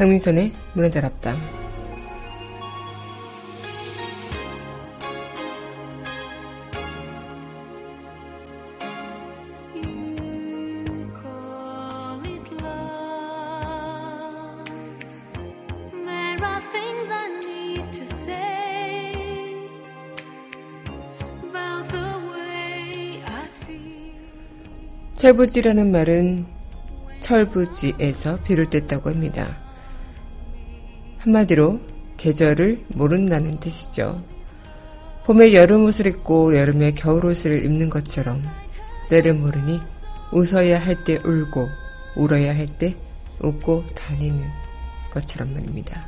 강민선의 문화잘 앞방 철부지라는 말은 철부지에서 비롯됐다고 합니다. 한마디로 계절을 모른다는 뜻이죠. 봄에 여름 옷을 입고 여름에 겨울 옷을 입는 것처럼 때를 모르니 웃어야 할 때 울고 울어야 할 때 웃고 다니는 것처럼 말입니다.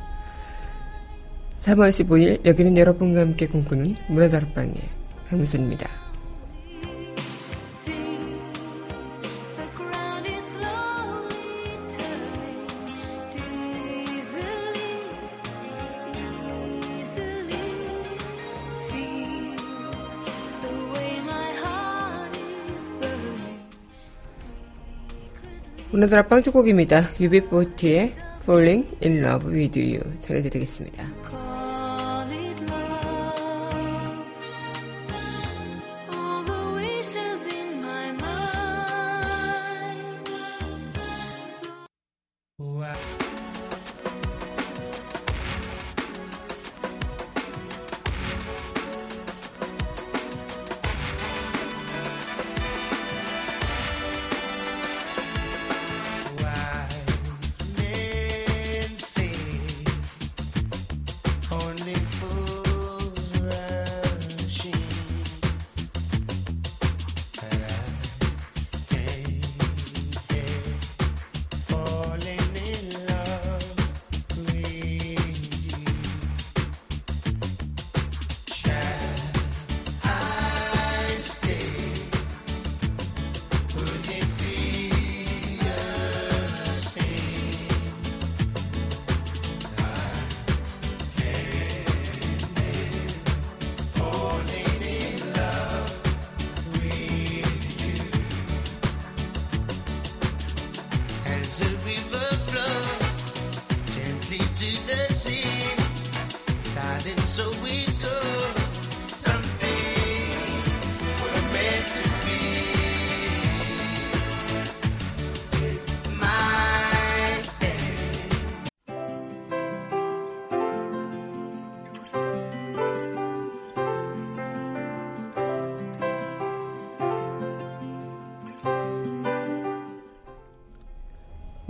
3월 15일 여기는 여러분과 함께 꿈꾸는 문화다락방의 강무선입니다. 오늘의 빵주곡입니다. 유비포티의 Falling in Love with You 전해드리겠습니다.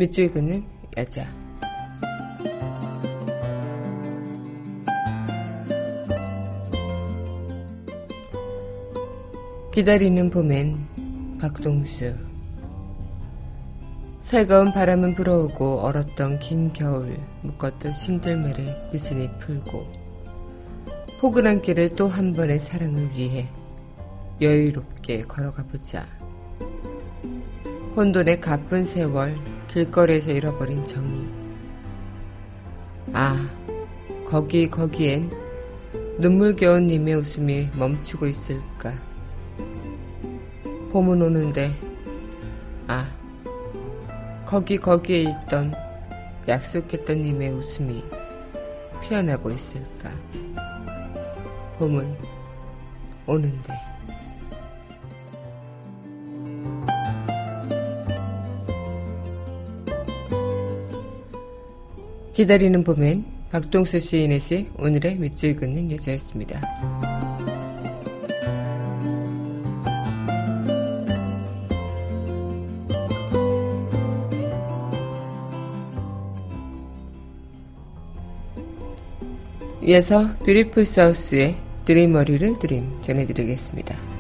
밑줄 그는 여자. 기다리는 봄엔 박동수. 살가운 바람은 불어오고 얼었던 긴 겨울 묶었던 신들매를 느슨히 풀고 포근한 길을 또 한 번의 사랑을 위해 여유롭게 걸어가 보자. 혼돈의 가쁜 세월 길거리에서 잃어버린 정이. 아, 거기, 거기엔 눈물겨운 님의 웃음이 멈추고 있을까. 봄은 오는데, 아, 거기, 거기에 있던 약속했던 님의 웃음이 피어나고 있을까. 봄은 오는데. 기다리는 봄엔 박동수 시인의 시 오늘의 밑줄 긋는 여자였습니다. 이어서 뷰리풀 사우스의 드림머리를 드림 전해드리겠습니다.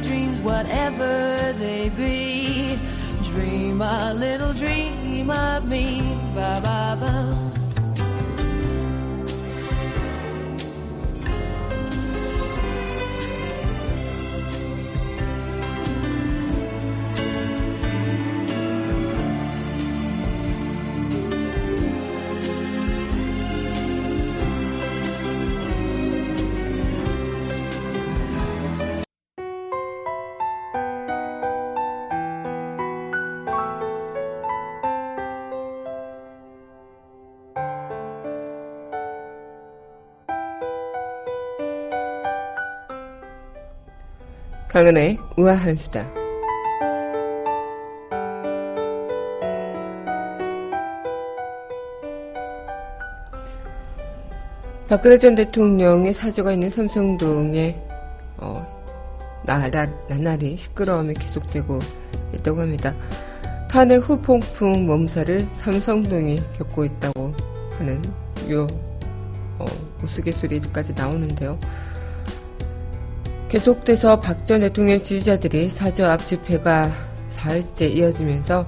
Dreams, whatever they be, dream a little dream of me. Bye ba 강은의 우아한 수다. 박근혜 전 대통령의 사저가 있는 삼성동에 어, 나라, 나날이 시끄러움이 계속되고 있다고 합니다. 탄핵 후폭풍 몸살을 삼성동이 겪고 있다고 하는 요 어, 우스갯소리까지 나오는데요. 계속돼서 박 전 대통령 지지자들이 사저 앞 집회가 4일째 이어지면서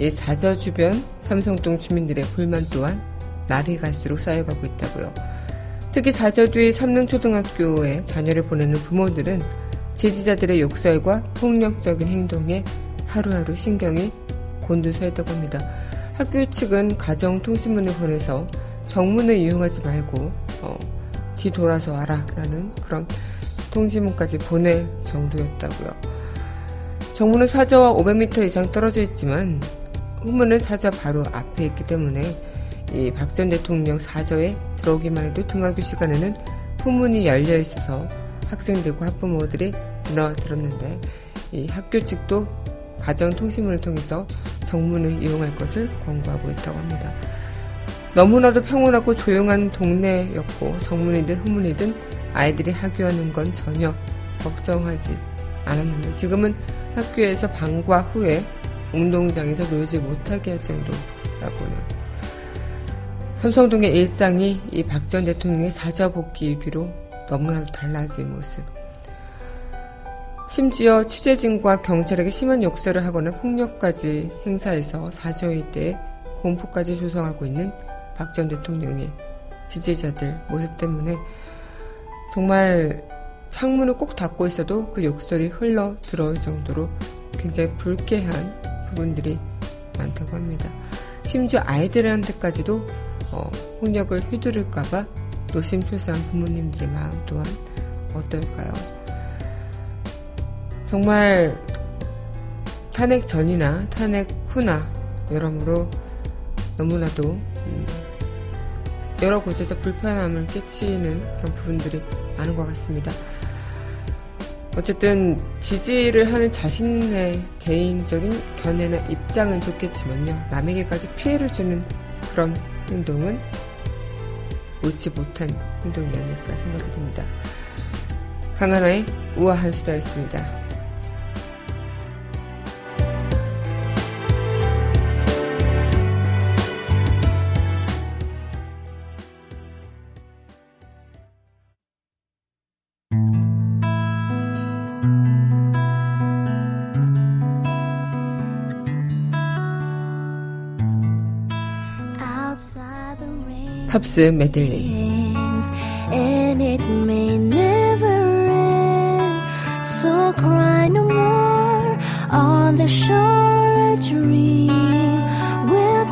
이 사저 주변 삼성동 주민들의 불만 또한 날이 갈수록 쌓여가고 있다고요. 특히 사저 뒤 삼릉초등학교에 자녀를 보내는 부모들은 지지자들의 욕설과 폭력적인 행동에 하루하루 신경이 곤두서 있다고 합니다. 학교 측은 가정통신문을 보내서 정문을 이용하지 말고 어, 뒤돌아서 와라 라는 그런 통지문까지 보낼 정도였다고요. 정문은 사저와 500m 이상 떨어져 있지만 후문은 사저 바로 앞에 있기 때문에 이 박 전 대통령 사저에 들어오기만 해도 등하교 시간에는 후문이 열려 있어서 학생들과 학부모들이 드나들었는데 이 학교 측도 가정통신문을 통해서 정문을 이용할 것을 권고하고 있다고 합니다. 너무나도 평온하고 조용한 동네였고 정문이든 후문이든 아이들이 학교하는 건 전혀 걱정하지 않았는데 지금은 학교에서 방과 후에 운동장에서 놀지 못하게 할 정도라고요. 삼성동의 일상이 이 박 전 대통령의 사저 복귀 비로 너무나도 달라진 모습. 심지어 취재진과 경찰에게 심한 욕설을 하거나 폭력까지 행사해서 사저일 때 공포까지 조성하고 있는 박 전 대통령의 지지자들 모습 때문에 정말 창문을 꼭 닫고 있어도 그 욕설이 흘러 들어올 정도로 굉장히 불쾌한 부분들이 많다고 합니다. 심지어 아이들한테까지도 어, 폭력을 휘두를까봐 노심초사한 부모님들의 마음 또한 어떨까요? 정말 탄핵 전이나 탄핵 후나 여러모로 너무나도 음, 여러 곳에서 불편함을 끼치는 그런 부분들이 많은 것 같습니다. 어쨌든 지지를 하는 자신의 개인적인 견해나 입장은 좋겠지만요. 남에게까지 피해를 주는 그런 행동은 옳지 못한 행동이 아닐까 생각이 듭니다. 강하나의 우아한 수다였습니다.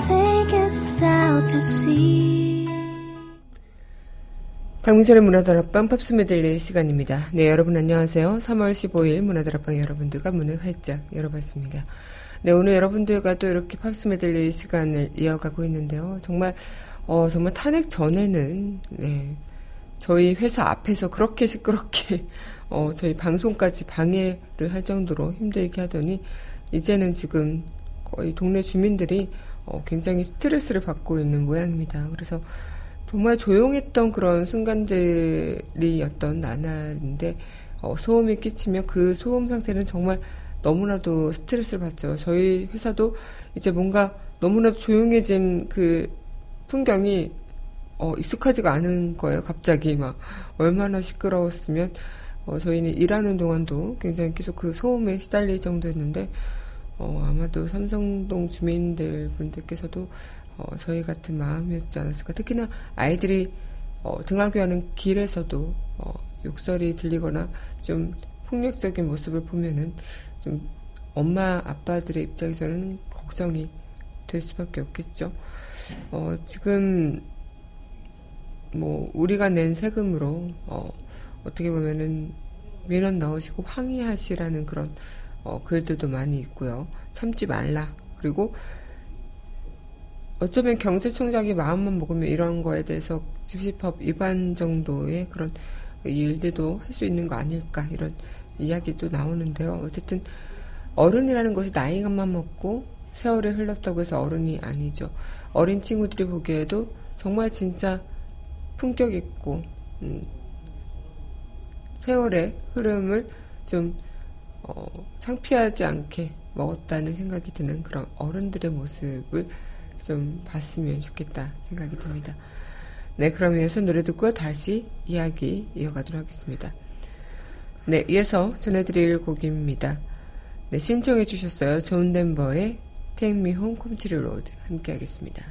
Take us out to sea 강민선의 문화다락방 팝스 메들리 시간입니다. 네, 여러분 안녕하세요. 3월 15일 문화다락방 여러분들과 문을 활짝 열어봤습니다. 네, 오늘 여러분들과 또 이렇게 팝스 메들리 시간을 이어가고 있는데요. 정말, 어, 정말 탄핵 전에는, 네, 저희 회사 앞에서 그렇게 시끄럽게, 어, 저희 방송까지 방해를 할 정도로 힘들게 하더니, 이제는 지금 거의 동네 주민들이 어, 굉장히 스트레스를 받고 있는 모양입니다. 그래서 정말 조용했던 그런 순간들이었던 나날인데 어, 소음이 끼치면 그 소음 상태는 정말 너무나도 스트레스를 받죠. 저희 회사도 이제 뭔가 너무나도 조용해진 그 풍경이 어, 익숙하지가 않은 거예요. 갑자기 막 얼마나 시끄러웠으면 어, 저희는 일하는 동안도 굉장히 계속 그 소음에 시달릴 정도였는데 어, 아마도 삼성동 주민들 분들께서도 어, 저희 같은 마음이었지 않았을까. 특히나 아이들이 어, 등하교하는 길에서도 어, 욕설이 들리거나 좀 폭력적인 모습을 보면은 좀 엄마 아빠들의 입장에서는 걱정이 될 수밖에 없겠죠. 어, 지금 뭐 우리가 낸 세금으로 어, 어떻게 보면은 민원 넣으시고 항의하시라는 그런 어, 글들도 많이 있고요. 참지 말라. 그리고 어쩌면 경제청장이 마음만 먹으면 이런 거에 대해서 집시법 위반 정도의 그런 일들도 할 수 있는 거 아닐까 이런 이야기도 나오는데요. 어쨌든 어른이라는 것이 나이가만 먹고 세월이 흘렀다고 해서 어른이 아니죠. 어린 친구들이 보기에도 정말 진짜 품격 있고 음, 세월의 흐름을 좀 어, 창피하지 않게 먹었다는 생각이 드는 그런 어른들의 모습을 좀 봤으면 좋겠다 생각이 듭니다. 네, 그러면서 노래 듣고 다시 이야기 이어가도록 하겠습니다. 네, 이어서 전해드릴 곡입니다. 네, 신청해 주셨어요. 존 덴버의 Take Me Home Country Road 함께 하겠습니다.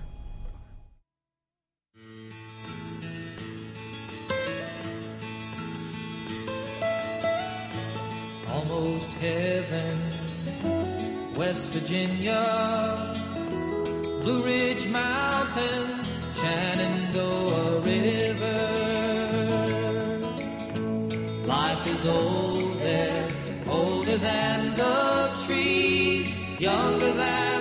Almost heaven, West Virginia. Blue Ridge Mountains, Shenandoah River. Life is old there, older than the trees, younger than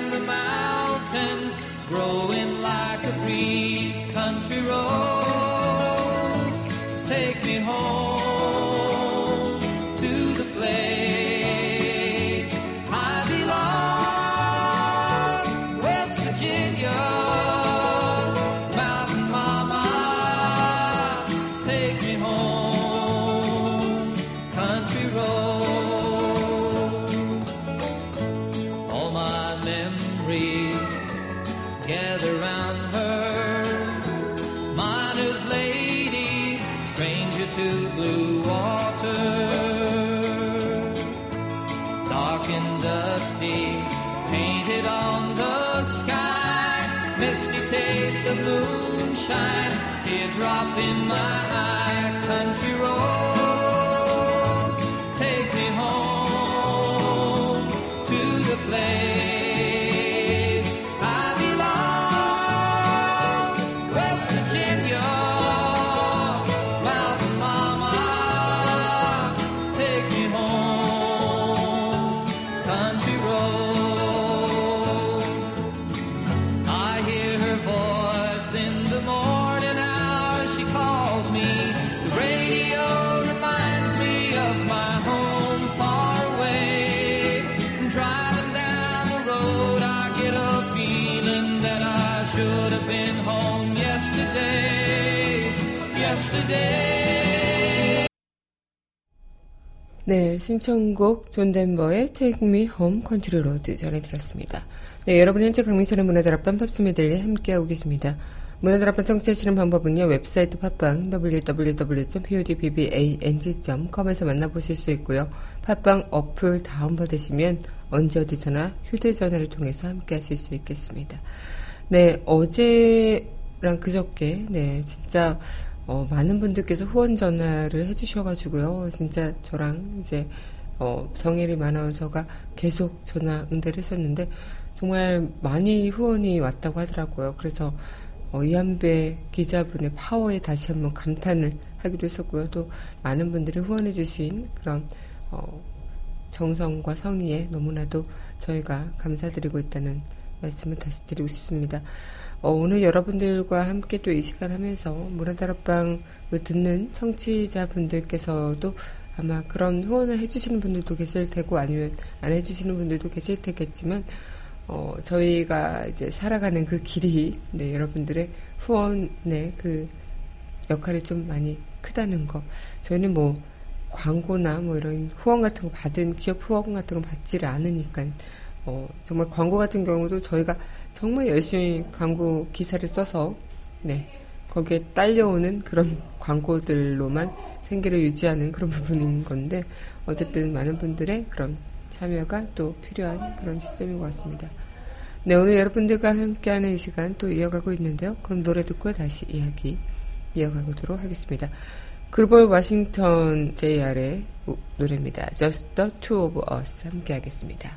gather round her. Miner's lady, stranger to blue water dark and dusty, painted on the sky. Misty taste of moonshine, teardrop in 네, 신청곡 존 덴버의 Take Me Home Country Road 전해드렸습니다. 네, 여러분 현재 강민선의 문화다락방 팝스 메들리 함께하고 계십니다. 문화다락방 청취하시는 방법은요, 웹사이트 팟빵 www.podbbang.com에서 만나보실 수 있고요. 팟빵 어플 다운받으시면 언제 어디서나 휴대전화를 통해서 함께하실 수 있겠습니다. 네, 어제랑 그저께, 네, 진짜 어, 많은 분들께서 후원 전화를 해주셔가지고요. 진짜 저랑 이제 어, 정혜림 아나운서가 계속 전화 응대를 했었는데 정말 많이 후원이 왔다고 하더라고요. 그래서 어, 이한배 기자분의 파워에 다시 한번 감탄을 하기도 했었고요. 또 많은 분들이 후원해주신 그런 어, 정성과 성의에 너무나도 저희가 감사드리고 있다는 말씀을 다시 드리고 싶습니다. 어, 오늘 여러분들과 함께 또 이 시간 하면서 문화다락방을 듣는 청취자분들께서도 아마 그런 후원을 해주시는 분들도 계실 테고 아니면 안 해주시는 분들도 계실 테겠지만 어, 저희가 이제 살아가는 그 길이 네, 여러분들의 후원의 그 역할이 좀 많이 크다는 거. 저희는 뭐 광고나 뭐 이런 후원 같은 거 받은 기업 후원 같은 거 받지를 않으니까 어, 정말 광고 같은 경우도 저희가 정말 열심히 광고 기사를 써서 네 거기에 딸려오는 그런 광고들로만 생계를 유지하는 그런 부분인 건데 어쨌든 많은 분들의 그런 참여가 또 필요한 그런 시점인 것 같습니다. 네, 오늘 여러분들과 함께하는 이 시간 또 이어가고 있는데요. 그럼 노래 듣고 다시 이야기 이어가도록 하겠습니다. 글로벌 워싱턴 JR의 노래입니다. Just the Two of Us 함께 하겠습니다.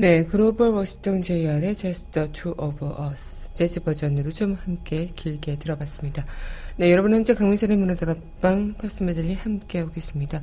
네, 그로버 워싱턴 JR의 Just the Two of Us 재즈 버전으로 좀 함께 길게 들어봤습니다. 네, 여러분 현재 강민선의 문화다락방 팝스 메들리 함께 오겠습니다.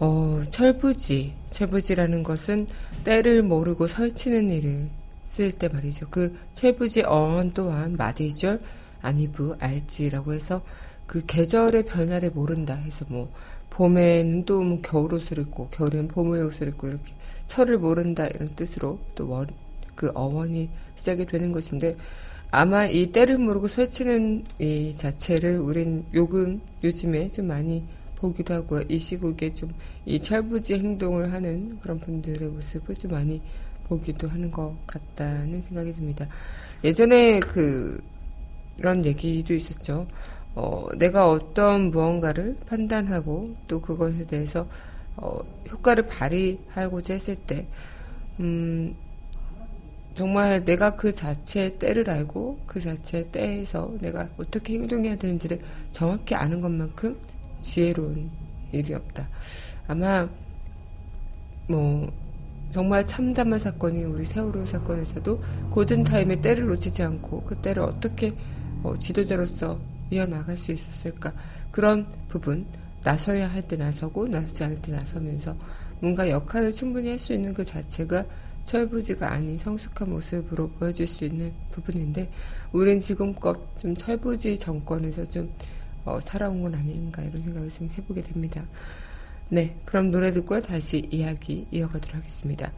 어, 철부지, 철부지라는 것은 때를 모르고 설치는 일을 쓸 때 말이죠. 그 철부지 어원 또한 마디절, 아니부, 알지라고 해서 그 계절의 변화를 모른다 해서 뭐 봄에는 또 뭐 겨울 옷을 입고 겨울에는 봄의 옷을 입고 이렇게 철을 모른다 이런 뜻으로 또 그 어원이 시작이 되는 것인데 아마 이 때를 모르고 설치는 이 자체를 우린 요금 요즘에 좀 많이 보기도 하고요. 이 시국에 좀 이 철부지 행동을 하는 그런 분들의 모습을 좀 많이 보기도 하는 것 같다는 생각이 듭니다. 예전에 그 이런 얘기도 있었죠. 어, 내가 어떤 무언가를 판단하고 또 그것에 대해서 어, 효과를 발휘하고자 했을 때, 음, 정말 내가 그 자체의 때를 알고 그 자체의 때에서 내가 어떻게 행동해야 되는지를 정확히 아는 것만큼 지혜로운 일이 없다. 아마, 뭐, 정말 참담한 사건이 우리 세월호 사건에서도 고든 타임의 때를 놓치지 않고 그 때를 어떻게 어, 지도자로서 이어나갈 수 있었을까. 그런 부분, 나서야 할 때 나서고 나서지 않을 때 나서면서 뭔가 역할을 충분히 할 수 있는 그 자체가 철부지가 아닌 성숙한 모습으로 보여줄 수 있는 부분인데 우린 지금껏 좀 철부지 정권에서 좀 어, 살아온 건 아닌가 이런 생각을 좀 해보게 됩니다. 네, 그럼 노래 듣고 다시 이야기 이어가도록 하겠습니다.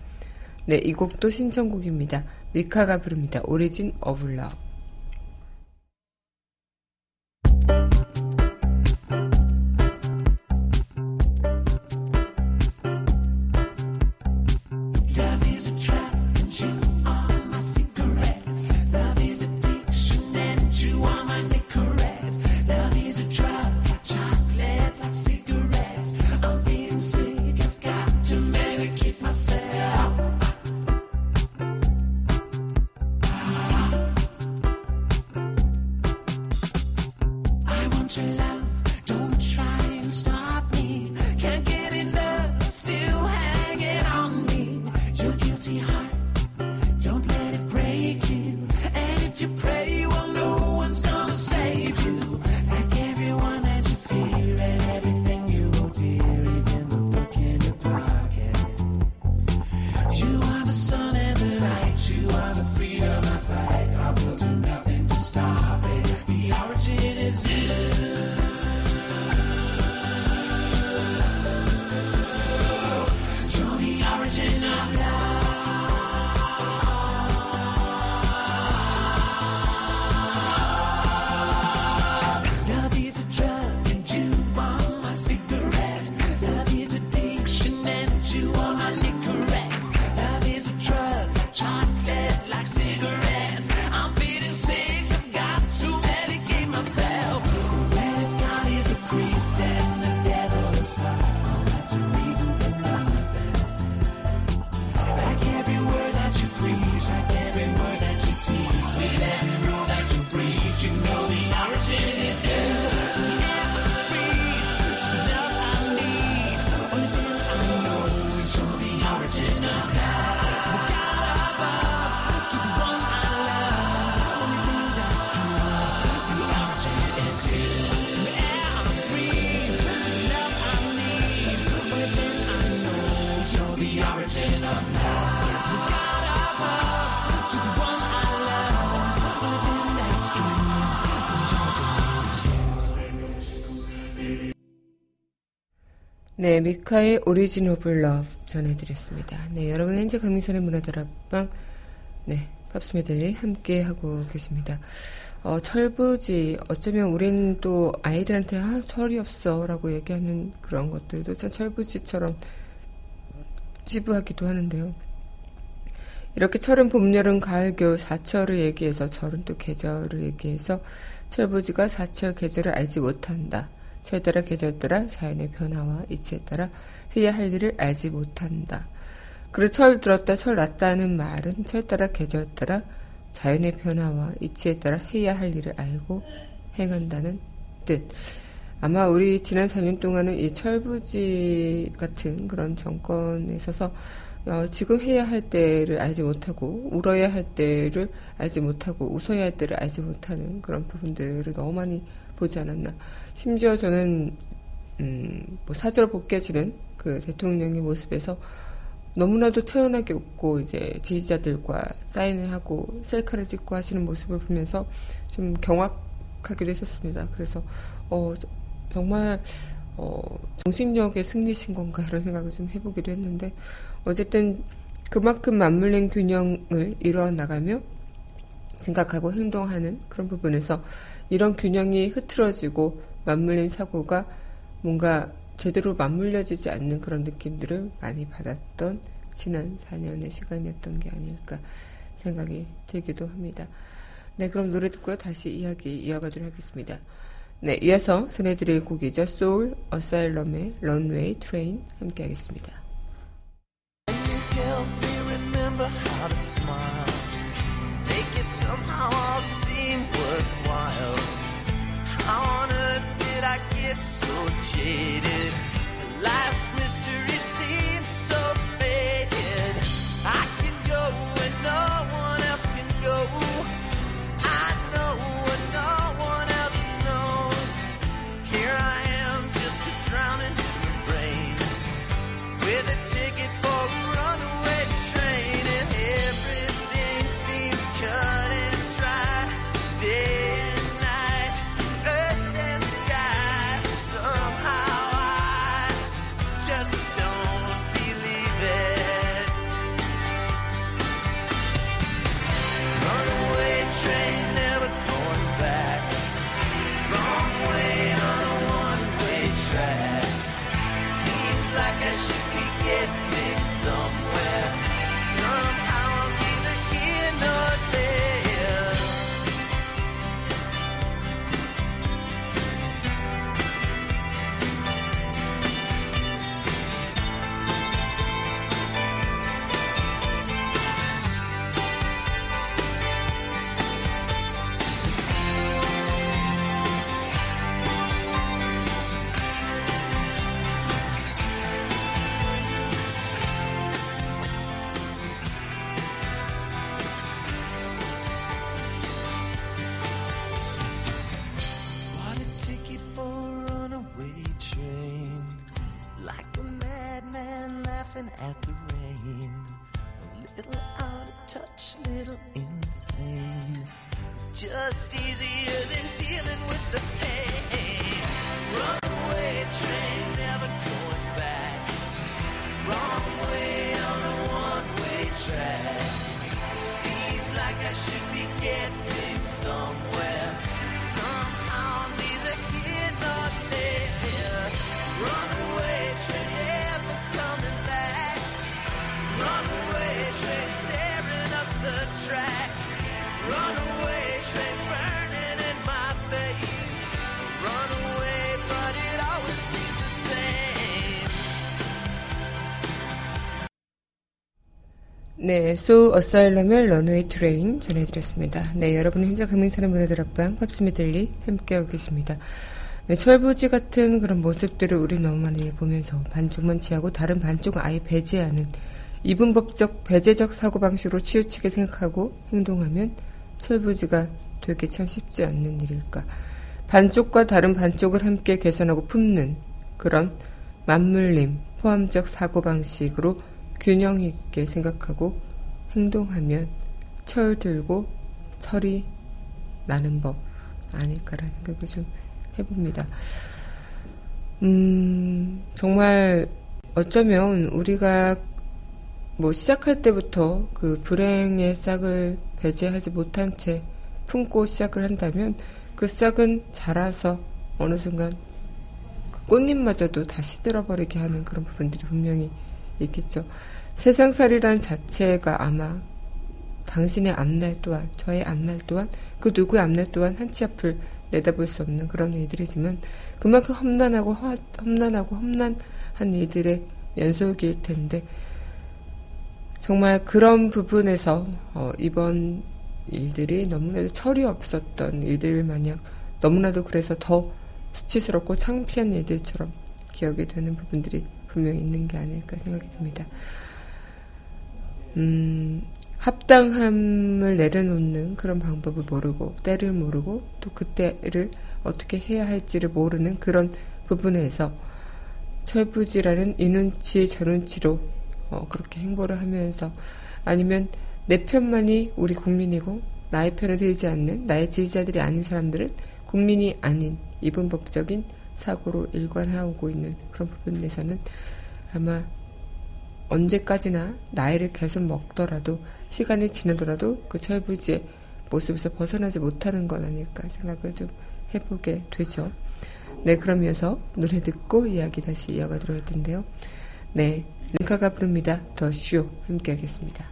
네, 이 곡도 신청곡입니다. 미카가 부릅니다. Origin of Lo 네, 미카의 Origin of Love 전해드렸습니다. 네, 여러분 현재 강민선의 문화다락방 네, 팝스 메들리 함께 하고 계십니다. 어, 철부지 어쩌면 우린 또 아이들한테 아, 철이 없어라고 얘기하는 그런 것들도 참 철부지처럼 치부하기도 하는데요. 이렇게 철은 봄, 여름, 가을, 겨울 사철을 얘기해서 철은 또 계절을 얘기해서 철부지가 사철 계절을 알지 못한다. 철 따라 계절 따라 자연의 변화와 이치에 따라 해야 할 일을 알지 못한다. 그리고 철 들었다 철 났다는 말은 철 따라 계절 따라 자연의 변화와 이치에 따라 해야 할 일을 알고 행한다는 뜻. 아마 우리 지난 4년 동안은 이 철부지 같은 그런 정권에 있어서 어, 지금 해야 할 때를 알지 못하고 울어야 할 때를 알지 못하고 웃어야 할 때를 알지 못하는 그런 부분들을 너무 많이 보지 않았나. 심지어 저는 음, 뭐 사주로 벗겨지는 그 대통령의 모습에서 너무나도 태연하게 웃고 이제 지지자들과 사인을 하고 셀카를 찍고 하시는 모습을 보면서 좀 경악하기도 했었습니다. 그래서 어, 정말 어, 정신력의 승리신 건가 이런 생각을 좀 해보기도 했는데 어쨌든 그만큼 맞물린 균형을 이뤄 나가며 생각하고 행동하는 그런 부분에서 이런 균형이 흐트러지고 맞물린 사고가 뭔가 제대로 맞물려지지 않는 그런 느낌들을 많이 받았던 지난 4년의 시간이었던 게 아닐까 생각이 들기도 합니다. 네, 그럼 노래 듣고요. 다시 이야기 이어가도록 하겠습니다. 네, 이어서 전해드릴 곡이죠. Soul Asylum의 Runaway Train 함께 하겠습니다. somehow all seem worthwhile. So jaded? Life's laughing at the rain. A little out of touch, little insane. It's just easier than 네, So Asylum의 Runway Train 전해드렸습니다. 네, 여러분은 현재 강민사의 문화들 앞방 팝스미들리 함께하고 계십니다. 네, 철부지 같은 그런 모습들을 우리 너무 많이 보면서 반쪽만 지하고 다른 반쪽은 아예 배제하는 이분법적 배제적 사고방식으로 치우치게 생각하고 행동하면 철부지가 되게 참 쉽지 않는 일일까. 반쪽과 다른 반쪽을 함께 개선하고 품는 그런 맞물림, 포함적 사고방식으로 균형 있게 생각하고 행동하면 철 들고 철이 나는 법 아닐까라는 생각을 좀 해봅니다. 음, 정말 어쩌면 우리가 뭐 시작할 때부터 그 불행의 싹을 배제하지 못한 채 품고 시작을 한다면 그 싹은 자라서 어느 순간 그 꽃잎마저도 다 시 들어버리게 하는 그런 부분들이 분명히 있겠죠. 세상살이란 자체가 아마 당신의 앞날 또한 저의 앞날 또한 그 누구의 앞날 또한 한치 앞을 내다볼 수 없는 그런 일들이지만 그만큼 험난하고 화- 험난하고 험난한 일들의 연속일 텐데 정말 그런 부분에서 어, 이번 일들이 너무나도 철이 없었던 일들 마냥 너무나도 그래서 더 수치스럽고 창피한 일들처럼 기억이 되는 부분들이 분명히 있는 게 아닐까 생각이 듭니다. 음, 합당함을 내려놓는 그런 방법을 모르고 때를 모르고 또 그때를 어떻게 해야 할지를 모르는 그런 부분에서 철부지라는 이 눈치 저 눈치로 어, 그렇게 행보를 하면서 아니면 내 편만이 우리 국민이고 나의 편을 들지 않는 나의 지지자들이 아닌 사람들은 국민이 아닌 이분법적인 사고로 일관하고 있는 그런 부분에서는 아마 언제까지나 나이를 계속 먹더라도 시간이 지나더라도 그 철부지의 모습에서 벗어나지 못하는 건 아닐까 생각을 좀 해보게 되죠. 네, 그러면서 노래 듣고 이야기 다시 이어가도록 할 텐데요. 네, 링카가 부릅니다. 더 쇼 함께 하겠습니다.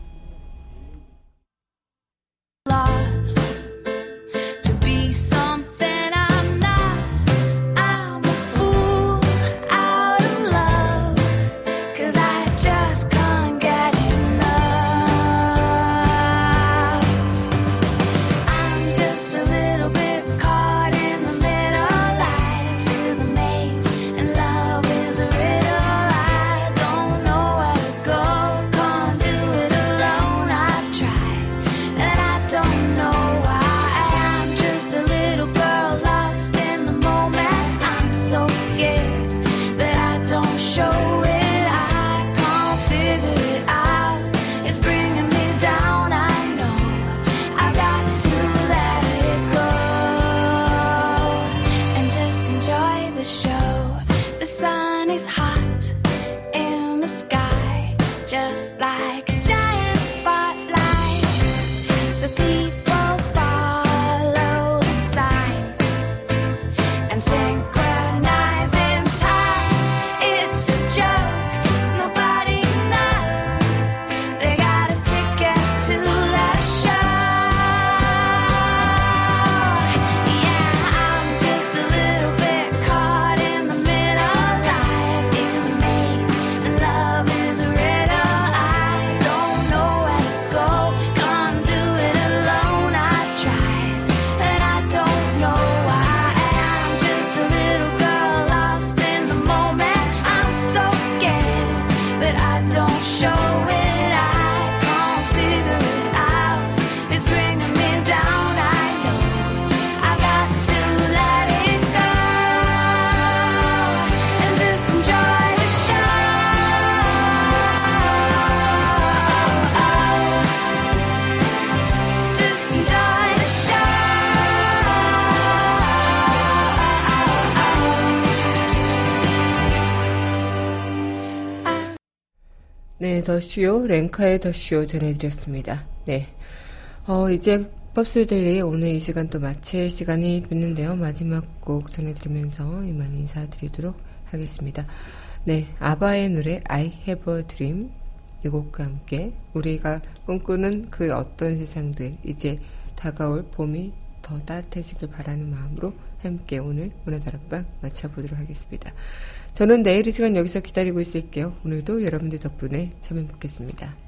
더쇼, 랭카의 더쇼 전해드렸습니다. 네. 어, 이제 법술들이 오늘 이 시간 또 마칠 시간이 됐는데요. 마지막 곡 전해드리면서 이만 인사드리도록 하겠습니다. 네, 아바의 노래 I Have a Dream 이 곡과 함께 우리가 꿈꾸는 그 어떤 세상들 이제 다가올 봄이 더 따뜻해지길 바라는 마음으로 함께 오늘 문화다락방 마쳐보도록 하겠습니다. 저는 내일 이 시간 여기서 기다리고 있을게요. 오늘도 여러분들 덕분에 참 행복했습니다.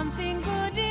Something good